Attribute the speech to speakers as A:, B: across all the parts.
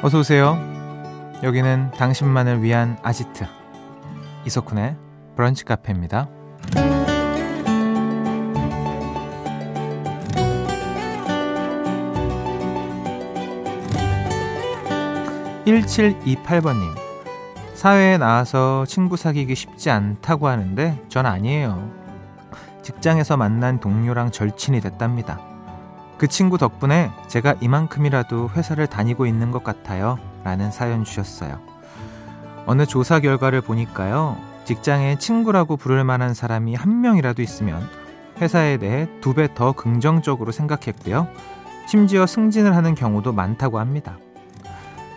A: 어서 오세요. 여기는 당신만을 위한 아지트 이석훈의 브런치 카페입니다. 1728번님. 사회에 나와서 친구 사귀기 쉽지 않다고 하는데 전 아니에요. 직장에서 만난 동료랑 절친이 됐답니다. 그 친구 덕분에 제가 이만큼이라도 회사를 다니고 있는 것 같아요. 라는 사연 주셨어요. 어느 조사 결과를 보니까요. 직장에 친구라고 부를 만한 사람이 한 명이라도 있으면 회사에 대해 두 배 더 긍정적으로 생각했고요. 심지어 승진을 하는 경우도 많다고 합니다.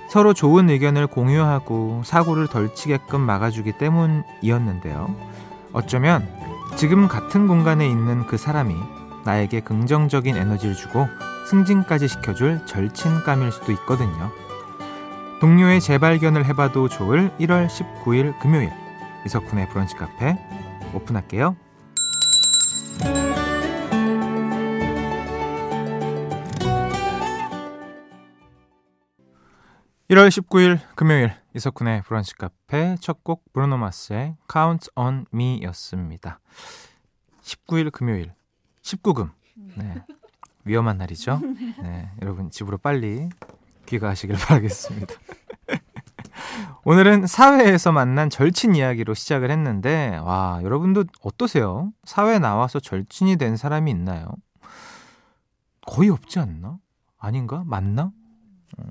A: 서로 좋은 의견을 공유하고 사고를 덜 치게끔 막아주기 때문이었는데요. 어쩌면 지금 같은 공간에 있는 그 사람이 나에게 긍정적인 에너지를 주고 승진까지 시켜줄 절친감일 수도 있거든요. 동료의 재발견을 해봐도 좋을 1월 19일 금요일 이석훈의 브런치 카페 오픈할게요. 1월 19일 금요일 이석훈의 브런치 카페 첫 곡 브루노마스의 Count on Me였습니다. 19일 금요일 19금. 네. 위험한 날이죠. 네. 여러분 집으로 빨리 귀가하시길 바라겠습니다. 오늘은 사회에서 만난 절친 이야기로 시작을 했는데, 와, 여러분도 어떠세요? 사회 나와서 절친이 된 사람이 있나요? 거의 없지 않나? 아닌가? 맞나? 어.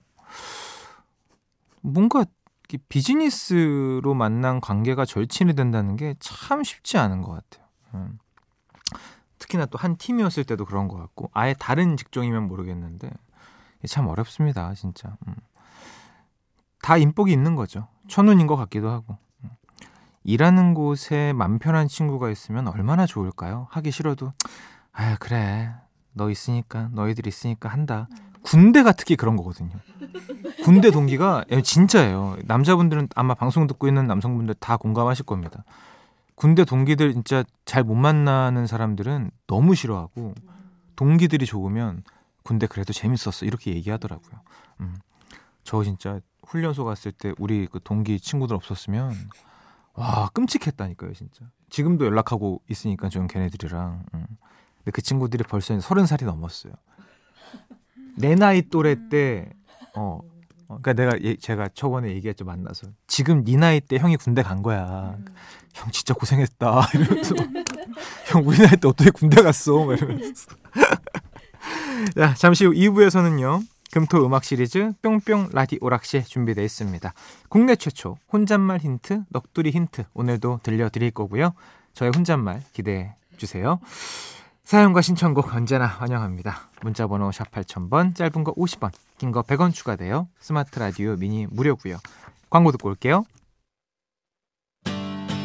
A: 뭔가 비즈니스로 만난 관계가 절친이 된다는 게 참 쉽지 않은 것 같아요. 음. 특히나 또 한 팀이었을 때도 그런 것 같고 아예 다른 직종이면 모르겠는데 참 어렵습니다 진짜. 음. 다 인복이 있는 거죠. 천운인 것 같기도 하고. 음. 일하는 곳에 맘 편한 친구가 있으면 얼마나 좋을까요? 하기 싫어도 아 그래. 너 있으니까 너희들 있으니까 한다. 군대가 특히 그런 거거든요. 군대 동기가 예, 진짜예요. 남자분들은 아마 방송 듣고 있는 남성분들 다 공감하실 겁니다 군대 동기들 진짜 잘 못 만나는 사람들은 너무 싫어하고 동기들이 좋으면 군대 그래도 재밌었어 이렇게 얘기하더라고요. 음. 저 진짜 훈련소 갔을 때 우리 그 동기 친구들 없었으면 와 끔찍했다니까요 진짜. 지금도 연락하고 있으니까 좀 걔네들이랑. 음. 근데 그 친구들이 벌써 서른 살이 넘었어요. 내 나이 또래 때 어. 그러니까 내가 예, 제가 저번에 얘기했죠 만나서 지금 네 나이 때 형이 군대 간 거야. 음. 형 진짜 고생했다 이러면서 형 우리 나이 때 어떻게 군대 갔어? 막 이러면서 자 잠시 후 2부에서는요 금토 음악 시리즈 뿅뿅 라디 오락실 준비되어 있습니다. 국내 최초 혼잣말 힌트, 넋두리 힌트 오늘도 들려드릴 거고요. 저의 혼잣말 기대해 주세요. 사연과 신청곡 언제나 환영합니다. 문자번호 샵 8000번, 짧은 거 50원, 긴거 100원 추가돼요. 스마트 라디오 미니 무료고요. 광고 듣고 올게요.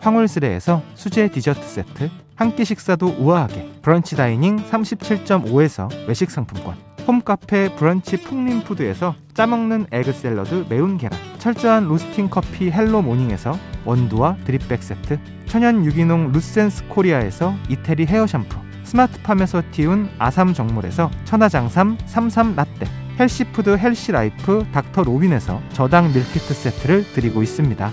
A: 황홀스레에서 수제 디저트 세트, 한 끼 식사도 우아하게 브런치 다이닝 37.5에서 외식 상품권, 홈카페 브런치 풍림푸드에서 짜먹는 egg 샐러드 매운 계란, 철저한 로스팅 커피 헬로 모닝에서 원두와 drip bag 세트, 천연 유기농 루센스 코리아에서 이태리 헤어 샴푸, 스마트팜에서 띄운 아삼 정물에서 천하장삼 삼삼 라떼, healthy food healthy life 닥터 로빈에서 저당 밀키트 세트를 드리고 있습니다.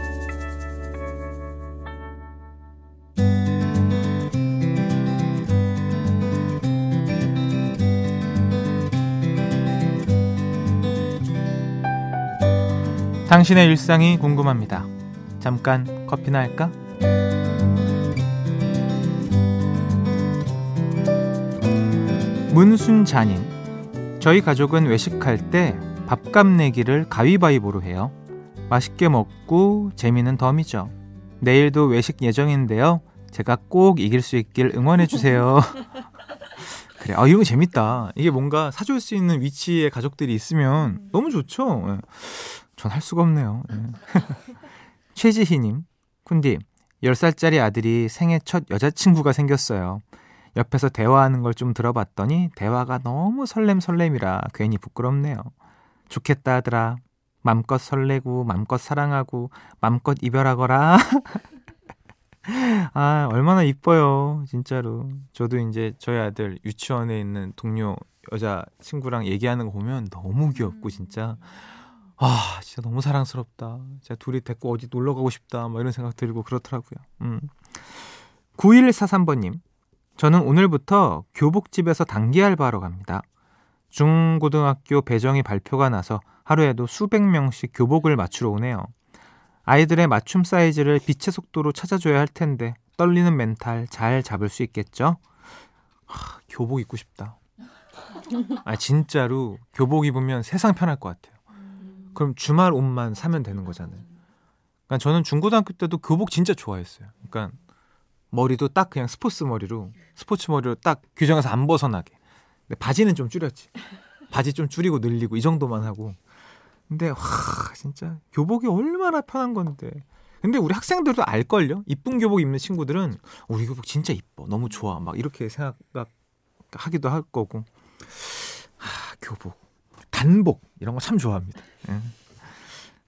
A: 당신의 일상이 궁금합니다. 잠깐 커피나 할까? 문순자님, 저희 가족은 외식할 때 밥값 내기를 가위바위보로 해요. 맛있게 먹고 재미는 덤이죠. 내일도 외식 예정인데요. 제가 꼭 이길 수 있길 응원해 주세요. 그래, 아 이거 재밌다. 이게 뭔가 사줄 수 있는 위치에 가족들이 있으면 너무 좋죠. 예. 전할 수가 없네요. 예. 최지희님, 쿤디, 10살짜리 아들이 생애 첫 여자친구가 생겼어요. 옆에서 대화하는 걸 좀 들어봤더니 대화가 너무 설렘설렘이라 괜히 부끄럽네요. 좋겠다 하더라. 맘껏 설레고 맘껏 사랑하고 맘껏 이별하거라. 아, 얼마나 이뻐요. 진짜로. 저도 이제 저희 아들 유치원에 있는 동료 여자 친구랑 얘기하는 거 보면 너무 귀엽고 진짜 아, 진짜 너무 사랑스럽다. 진짜 둘이 데리고 어디 놀러 가고 싶다. 막 이런 생각 들고 그렇더라고요. 음. 9143번님. 저는 오늘부터 교복집에서 단기 알바하러 갑니다. 중고등학교 배정이 발표가 나서 하루에도 수백 명씩 교복을 맞추러 오네요. 아이들의 맞춤 사이즈를 빛의 속도로 찾아줘야 할 텐데 떨리는 멘탈 잘 잡을 수 있겠죠? 하, 교복 입고 싶다. 아 진짜로 교복 입으면 세상 편할 것 같아요. 그럼 주말 옷만 사면 되는 거잖아요. 그러니까 저는 중고등학교 때도 교복 진짜 좋아했어요. 그러니까 머리도 딱 그냥 스포츠 머리로 스포츠 머리로 딱 규정에서 안 벗어나게. 근데 바지는 좀 줄였지. 바지 좀 줄이고 늘리고 이 정도만 하고. 근데 와 진짜 교복이 얼마나 편한 건데. 근데 우리 학생들도 알걸요? 이쁜 교복 입는 친구들은 우리 교복 진짜 이뻐. 너무 좋아. 막 이렇게 생각하기도 할 거고. 하, 교복. 단복. 이런 거 참 좋아합니다. 예.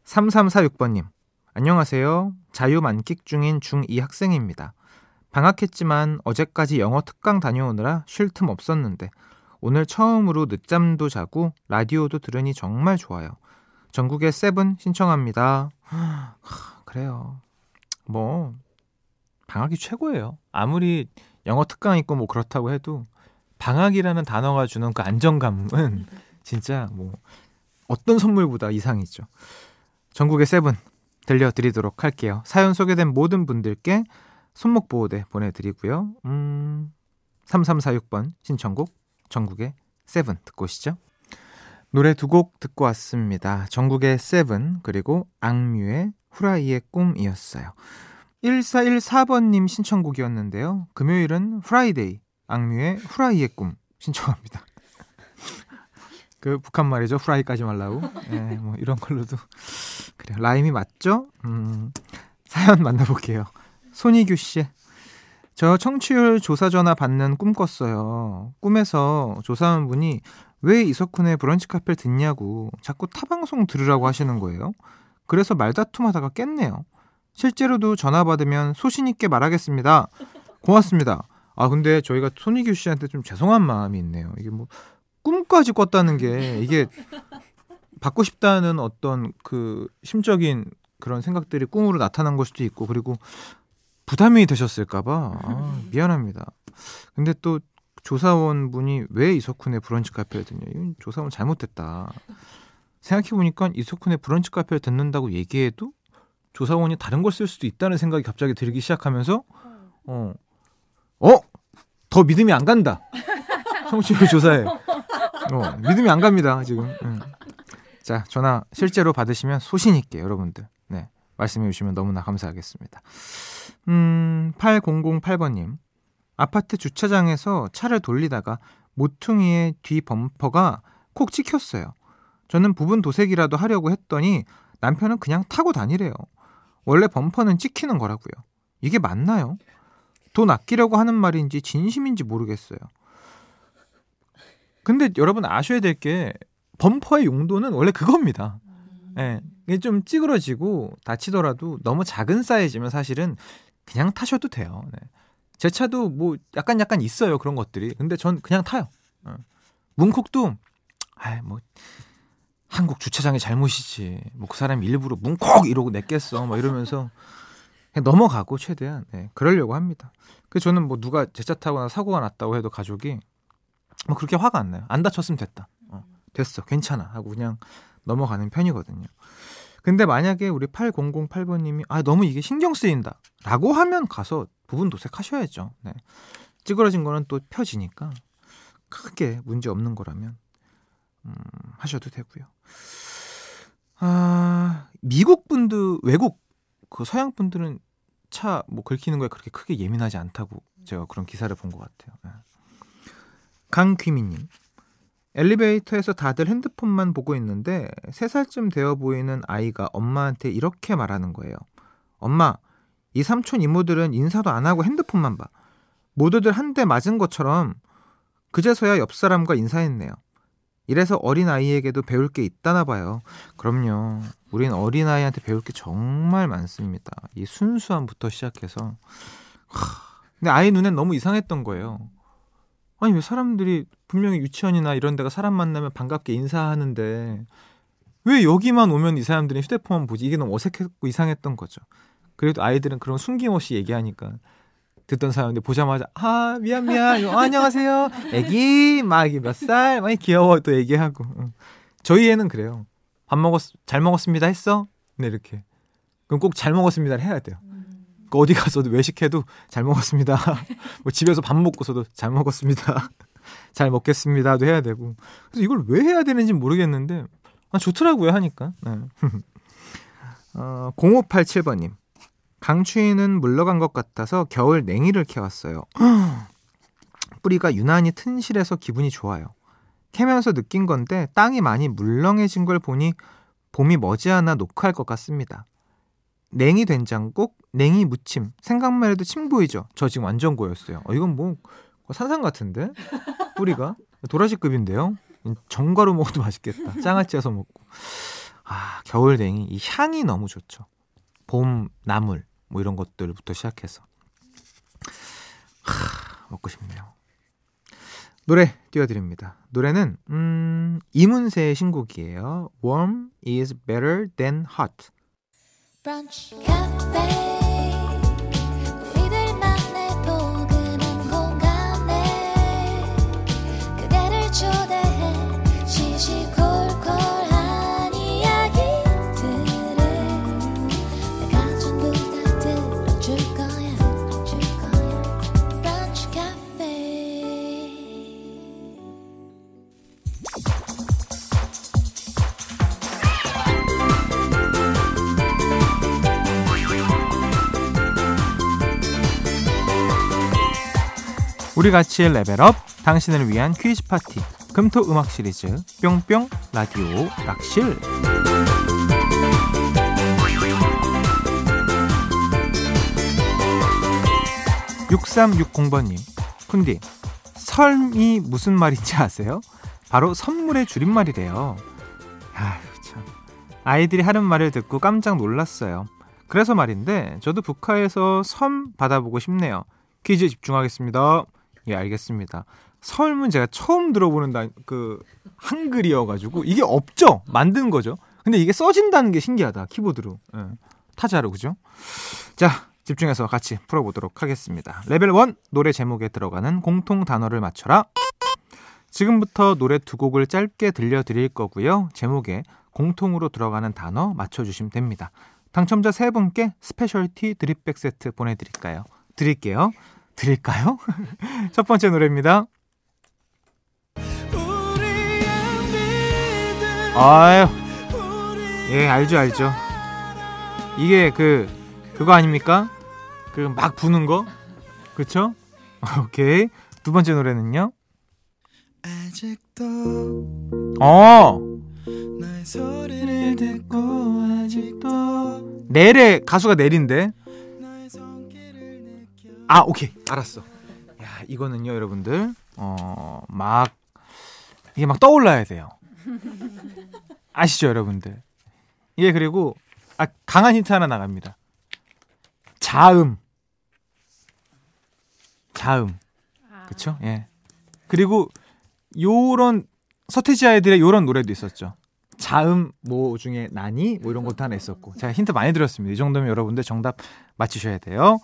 A: 3346번님. 안녕하세요. 자유 만끽 중인 중2 학생입니다. 방학했지만 어제까지 영어 특강 다녀오느라 쉴 틈 없었는데 오늘 처음으로 늦잠도 자고 라디오도 들으니 정말 좋아요. 정국의 Seven 신청합니다. 하, 그래요. 뭐 방학이 최고예요. 아무리 영어 특강 있고 뭐 그렇다고 해도 방학이라는 단어가 주는 그 안정감은 진짜 뭐 어떤 선물보다 이상이죠. 정국의 Seven 들려드리도록 할게요. 사연 소개된 모든 분들께 손목 보호대 보내드리고요. 음, 3346번 신청곡 정국의 Seven 듣고 오시죠. 노래 두 곡 듣고 왔습니다. 정국의 Seven 그리고 악뮤의 후라이의 꿈이었어요. 1414번님 신청곡이었는데요. 금요일은 Friday 악뮤의 후라이의 꿈 신청합니다. 그 북한 말이죠. 프라이까지 말라고. 예, 네, 뭐 이런 걸로도 그래요. 라임이 맞죠? 음, 사연 만나볼게요. 손희규 씨. 저 청취율 조사 전화 받는 꿈 꿨어요. 꿈에서 조사원분이 왜 이석훈의 브런치 카페를 듣냐고 자꾸 타방송 들으라고 하시는 거예요. 그래서 말다툼하다가 깼네요. 실제로도 전화 받으면 소신 있게 말하겠습니다. 고맙습니다. 아 근데 저희가 손희규 씨한테 좀 죄송한 마음이 있네요. 이게 뭐 꿈까지 꿨다는 게 이게 받고 싶다는 어떤 그 심적인 그런 생각들이 꿈으로 나타난 걸 수도 있고 그리고 부담이 되셨을까봐 아, 미안합니다. 근데 또 조사원 분이 왜 이석훈의 브런치 카페를 듣냐? 이건 조사원 잘못됐다. 생각해 보니까 이석훈의 브런치 카페를 듣는다고 얘기해도 조사원이 다른 걸 쓸 수도 있다는 생각이 갑자기 들기 시작하면서 어, 어, 더 믿음이 안 간다. 성취율 조사에 어, 믿음이 안 갑니다 지금. 응. 자 전화 실제로 받으시면 소신 있게 여러분들 네 말씀해 주시면 너무나 감사하겠습니다. 음, 8008번님. 아파트 주차장에서 차를 돌리다가 모퉁이의 뒤 범퍼가 콕 찍혔어요. 저는 부분 도색이라도 하려고 했더니 남편은 그냥 타고 다니래요. 원래 범퍼는 찍히는 거라고요. 이게 맞나요? 돈 아끼려고 하는 말인지 진심인지 모르겠어요. 근데 여러분 아셔야 될 게 범퍼의 용도는 원래 그겁니다. 예. 네, 이게 좀 찌그러지고 다치더라도 너무 작은 사이즈면 사실은 그냥 타셔도 돼요. 네. 제 차도 뭐 약간 약간 있어요 그런 것들이. 근데 전 그냥 타요. 어. 문콕도 아뭐 한국 주차장의 잘못이지. 뭐 그 사람이 일부러 문콕 이러고 냈겠어. 막 이러면서 그냥 넘어가고 최대한 네, 그러려고 합니다. 그래서 저는 뭐 누가 제 차 타거나 사고가 났다고 해도 가족이 뭐 그렇게 화가 안 나요. 안 다쳤으면 됐다. 어, 됐어, 괜찮아 하고 그냥 넘어가는 편이거든요. 근데 만약에 우리 8008번님이 아 너무 이게 신경 쓰인다 라고 하면 가서 부분 도색하셔야죠. 네. 찌그러진 거는 또 펴지니까 크게 문제 없는 거라면 음, 하셔도 되고요. 아 미국 분들 외국 그 서양 분들은 차 뭐 긁히는 거에 그렇게 크게 예민하지 않다고 제가 그런 기사를 본 것 같아요. 네. 강귀미님 엘리베이터에서 다들 핸드폰만 보고 있는데 3살쯤 되어 보이는 아이가 엄마한테 이렇게 말하는 거예요. 엄마, 이 삼촌 이모들은 인사도 안 하고 핸드폰만 봐. 모두들 한 대 맞은 것처럼 그제서야 옆 사람과 인사했네요. 이래서 어린아이에게도 배울 게 있다나 봐요. 그럼요. 우린 어린아이한테 배울 게 정말 많습니다. 이 순수함부터 시작해서. 근데 아이 눈엔 너무 이상했던 거예요. 아니 왜 사람들이 분명히 유치원이나 이런 데가 사람 만나면 반갑게 인사하는데 왜 여기만 오면 이 사람들이 휴대폰만 보지? 이게 너무 어색했고 이상했던 거죠. 그래도 아이들은 그런 숨김없이 얘기하니까 듣던 사람인데 보자마자 아 미안 미안. 어, 안녕하세요. 애기 막몇 살? 막 귀여워. 또 얘기하고. 저희 애는 그래요 밥 먹었 잘 먹었습니다. 했어? 네 이렇게. 그럼 꼭 잘 먹었습니다를 해야 돼요 그 어디 가서도 외식해도 잘 먹었습니다. 뭐 집에서 밥 먹고서도 잘 먹었습니다. 잘 먹겠습니다도 해야 되고. 그래서 이걸 왜 해야 되는지 모르겠는데 아, 좋더라고요 하니까. 네. 어, 0587번님. 강추위는 물러간 것 같아서 겨울 냉이를 캐왔어요. 뿌리가 유난히 튼실해서 기분이 좋아요. 캐면서 느낀 건데 땅이 많이 물렁해진 걸 보니 봄이 머지않아 녹화할 것 같습니다. 냉이 된장국, 냉이 무침. 생각만 해도 침 보이죠? 저 지금 완전 고였어요. 어, 이건 뭐 산삼 같은데? 뿌리가 도라지급인데요. 정가로 먹어도 맛있겠다. 짱아찌 해서 먹고. 아, 겨울 냉이 이 향이 너무 좋죠. 봄 나물 뭐 이런 것들부터 시작해서 하, 먹고 싶네요. 노래 띄워드립니다. 노래는 음, 이문세의 신곡이에요. Warm is better than hot. 브런 우리 같이 레벨업 당신을 위한 퀴즈 파티 금토 음악 시리즈 뿅뿅 라디오 락실. 6360번님 쿤디 설이 무슨 말인지 아세요? 바로 선물의 줄임말이래요. 아휴 참. 아이들이 하는 말을 듣고 깜짝 놀랐어요. 그래서 말인데 저도 북한에서 섬 받아보고 싶네요. 퀴즈 집중하겠습니다 예, 알겠습니다. 설문 제가 처음 들어보는 다, 그 한글이어가지고 이게 없죠. 만든 거죠. 근데 이게 써진다는 게 신기하다. 키보드로 예, 타자로 그죠? 자 집중해서 같이 풀어보도록 하겠습니다. 레벨 1 노래 제목에 들어가는 공통 단어를 맞춰라. 지금부터 노래 두 곡을 짧게 들려드릴 거고요. 제목에 공통으로 들어가는 단어 맞춰주시면 됩니다. 당첨자 세 분께 스페셜티 드립백 세트 보내드릴까요? 드릴게요. 드릴까요? 첫 번째 노래입니다. 아유, 예, 알죠, 알죠. 이게 그, 그거 아닙니까? 그 막 부는 거? 그쵸? 오케이. 두 번째 노래는요? 어! 넬의 가수가 넬인데 아 오케이 알았어. 야 이거는요 여러분들 어막 이게 막 떠올라야 돼요. 아시죠 여러분들? 이게 그리고 아 강한 힌트 하나 나갑니다. 자음. 자음. 그쵸? 예. 그리고 요런 서태지 아이들의 요런 노래도 있었죠. 자음 뭐 중에 나니 뭐 이런 것도 하나 있었고 제가 힌트 많이 드렸습니다. 이 정도면 여러분들 정답 맞히셔야 돼요.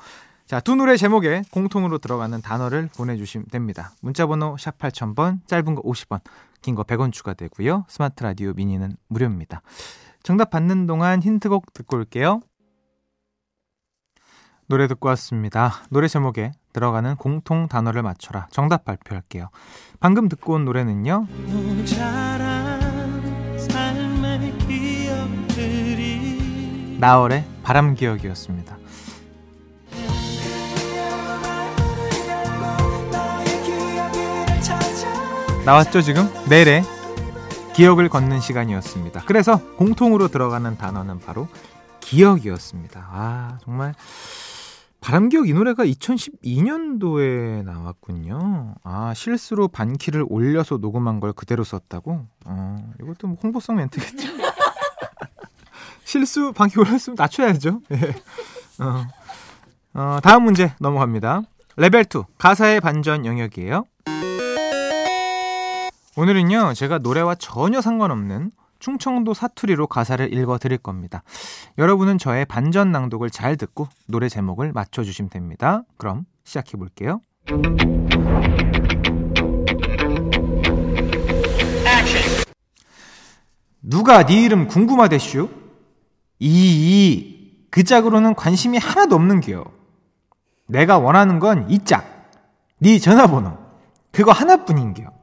A: 자, 두 노래 제목에 공통으로 들어가는 단어를 보내주시면 됩니다. 문자번호 샵 8000번, 짧은 거 50원, 긴 거 100원 추가되고요. 스마트 라디오 미니는 무료입니다. 정답 받는 동안 힌트곡 듣고 올게요. 노래 듣고 왔습니다. 노래 제목에 들어가는 공통 단어를 맞춰라. 정답 발표할게요. 방금 듣고 온 노래는요. 나월의 바람 기억이었습니다. 나왔죠 지금? 내래 기억을 걷는 시간이었습니다. 그래서 공통으로 들어가는 단어는 바로 기억이었습니다. 아 정말 바람기억 이 노래가 2012년도에 나왔군요. 아 실수로 반키를 올려서 녹음한 걸 그대로 썼다고? 어 이것도 뭐 홍보성 멘트겠죠. 실수 반키 올렸으면 낮춰야죠. 예. 어. 어, 다음 문제 넘어갑니다. 레벨 2 가사의 반전 영역이에요. 오늘은요, 제가 노래와 전혀 상관없는 충청도 사투리로 가사를 읽어 드릴 겁니다. 여러분은 저의 반전 낭독을 잘 듣고 노래 제목을 맞춰 주시면 됩니다. 그럼 시작해 볼게요. 누가 네 이름 궁금하대슈? 이, 그 짝으로는 관심이 하나도 없는 겨. 내가 원하는 건 이 짝. 네 전화번호. 그거 하나뿐인 겨.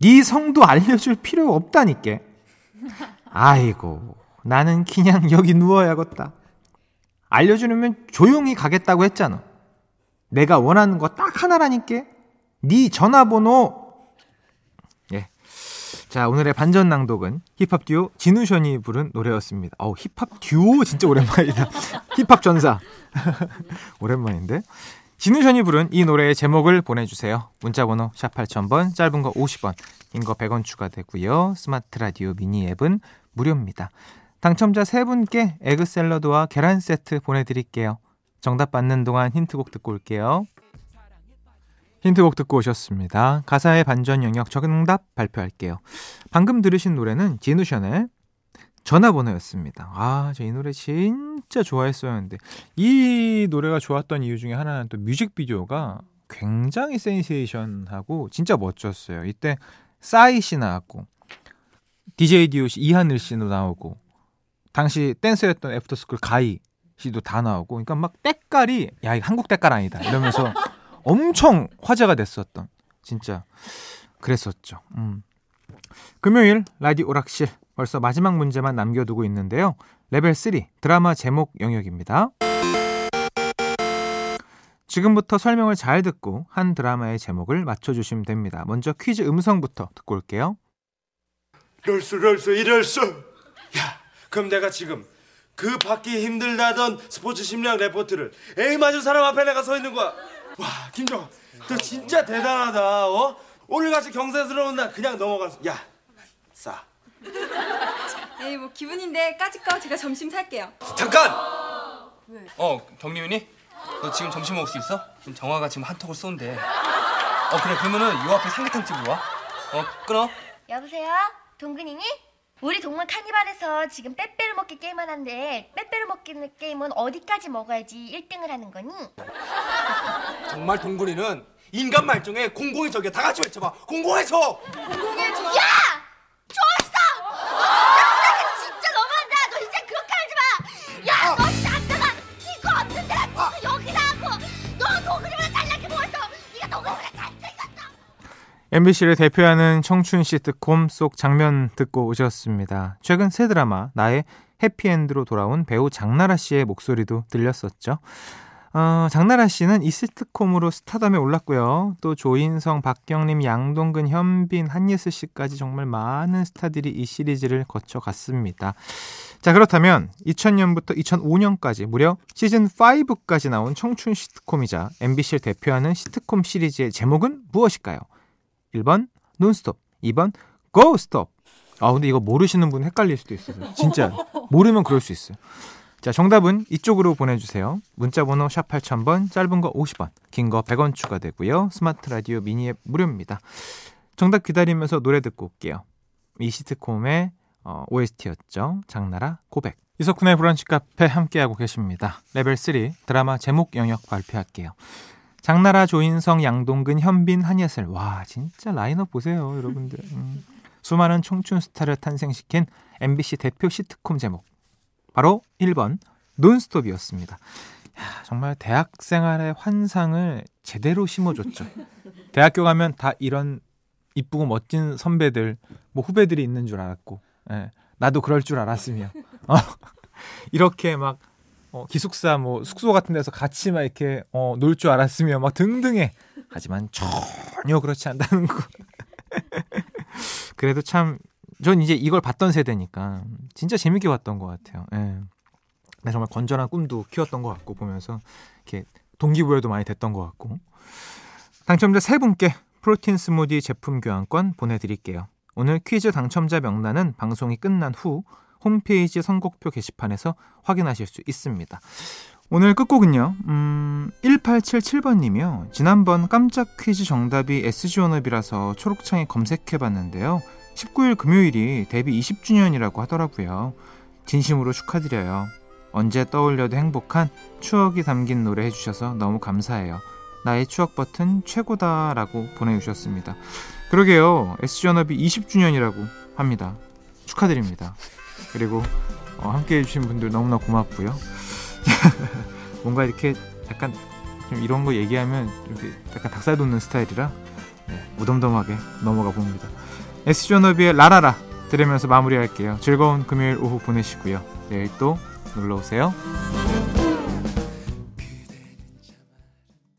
A: 네 성도 알려줄 필요 없다니까. 아이고, 나는 그냥 여기 누워야겠다. 알려주려면 조용히 가겠다고 했잖아. 내가 원하는 거 딱 하나라니까. 네 전화번호. 예. 자, 오늘의 반전 낭독은 힙합 듀오 진우션이 부른 노래였습니다. 어우, 힙합 듀오 진짜 오랜만이다. 힙합 전사. 오랜만인데. 진우션이 부른 이 노래의 제목을 보내주세요. 문자번호 샵 8000번, 짧은 거 50원, 긴 거 100원 추가되고요. 스마트 라디오 미니 앱은 무료입니다. 당첨자 3분께 egg 샐러드와 계란 세트 보내드릴게요. 정답 받는 동안 힌트곡 듣고 올게요. 힌트곡 듣고 오셨습니다. 가사의 반전 영역 정답 발표할게요. 방금 들으신 노래는 진우션의 전화번호였습니다. 아, 저 이 노래 진짜 좋아했었는데 이 노래가 좋았던 이유 중에 하나는 또 뮤직비디오가 굉장히 센세이션하고 진짜 멋졌어요. 이때 싸이 씨 나왔고 DJ DOC 이하늘 씨도 나오고 당시 댄서였던 애프터스쿨 가희 씨도 다 나오고 그러니까 막 때깔이 야 이거 한국 때깔 아니다 이러면서 엄청 화제가 됐었던 진짜 그랬었죠. 음. 금요일 라디오 오락실 벌써 마지막 문제만 남겨두고 있는데요. 레벨 3 드라마 제목 영역입니다. 지금부터 설명을 잘 듣고 한 드라마의 제목을 맞춰주시면 됩니다. 먼저 퀴즈 음성부터 듣고 올게요.
B: 럴수 럴수 이럴수 야 그럼 내가 지금 그 받기 힘들다던 스포츠 심리학 레포트를 A 맞은 사람 앞에 내가 서 있는 거야 와 김정아 너 진짜 대단하다 어 오늘 같이 경사스러운 날 그냥 넘어가서 야싸
C: 에이 뭐 기분인데 까짓 거 제가 점심 살게요.
D: 잠깐! 어, 경리민이? 너 지금 점심 먹을 수 있어? 지금 정화가 지금 한 턱을 쏘는데. 어, 그래. 그러면은 요 앞에 삼계탕 집으로 와. 어, 끊어.
E: 여보세요? 동근이니? 우리 동물 카니발에서 지금 빼빼로 먹기 게임 하는데 빼빼로 먹기 게임은 어디까지 먹어야지 1등을 하는 거니?
D: 정말 동근이는 인간 말종의 공공의 적이야. 다 같이 외쳐봐. 공공의 적!
C: 공공의 저
E: 야!
A: MBC를 대표하는 청춘 시트콤 속 장면 듣고 오셨습니다. 최근 새 드라마 나의 해피엔드로 돌아온 배우 장나라 씨의 목소리도 들렸었죠. 어, 장나라 씨는 이 시트콤으로 스타덤에 올랐고요. 또 조인성, 박경림, 양동근, 현빈, 한예슬 씨까지 정말 많은 스타들이 이 시리즈를 거쳐갔습니다. 자, 그렇다면 2000년부터 2005년까지 무려 시즌 5까지 나온 청춘 시트콤이자 MBC를 대표하는 시트콤 시리즈의 제목은 무엇일까요? 1번 논스톱, 2번 고스톱. 아 근데 이거 모르시는 분 헷갈릴 수도 있어요. 진짜 모르면 그럴 수 있어요. 자 정답은 이쪽으로 보내주세요. 문자번호 샵 8000번 짧은 거 50원 긴 거 100원 추가되고요. 스마트 라디오 미니 앱 무료입니다. 정답 기다리면서 노래 듣고 올게요. 이 시트콤의 어, OST였죠. 장나라 고백. 이석훈의 브런치 카페 함께하고 계십니다. 레벨 3 드라마 제목 영역 발표할게요. 장나라, 조인성, 양동근, 현빈, 한예슬. 와, 진짜 라인업 보세요, 여러분들. 음. 수많은 청춘 스타를 탄생시킨 MBC 대표 시트콤 제목 바로 1번 논스톱이었습니다. 야, 정말 대학 생활의 환상을 제대로 심어줬죠. 대학교 가면 다 이런 이쁘고 멋진 선배들, 뭐 후배들이 있는 줄 알았고, 예, 나도 그럴 줄 알았으며, 어, 이렇게 막 어, 기숙사 뭐 숙소 같은 데서 같이 막 이렇게 어, 놀 줄 알았으며 막 등등해. 하지만 전혀 그렇지 않다는 거. 그래도 참, 전 이제 이걸 봤던 세대니까 진짜 재밌게 봤던 것 같아요. 예. 나 정말 건전한 꿈도 키웠던 것 같고 보면서 이렇게 동기부여도 많이 됐던 것 같고 당첨자 세 분께 프로틴 스무디 제품 교환권 보내드릴게요. 오늘 퀴즈 당첨자 명단은 방송이 끝난 후 홈페이지 선곡표 게시판에서 확인하실 수 있습니다. 오늘 끝곡은요. 음, 1877번님이요. 지난번 깜짝 퀴즈 정답이 SG워너비라서 초록창에 검색해봤는데요. 19일 금요일이 데뷔 20주년이라고 하더라고요. 진심으로 축하드려요. 언제 떠올려도 행복한 추억이 담긴 노래 해주셔서 너무 감사해요. 나의 추억 버튼 최고다라고 보내주셨습니다. 그러게요. SG워너비 20주년이라고 합니다. 축하드립니다. 그리고 어, 함께 해주신 분들 너무나 고맙고요. 뭔가 이렇게 약간 좀 이런 거 얘기하면 이렇게 약간 닭살 돋는 스타일이라 네, 무덤덤하게 넘어가 봅니다. SG워너비의 라라라 들으면서 마무리할게요. 즐거운 금요일 오후 보내시고요. 내일 또 놀러 오세요.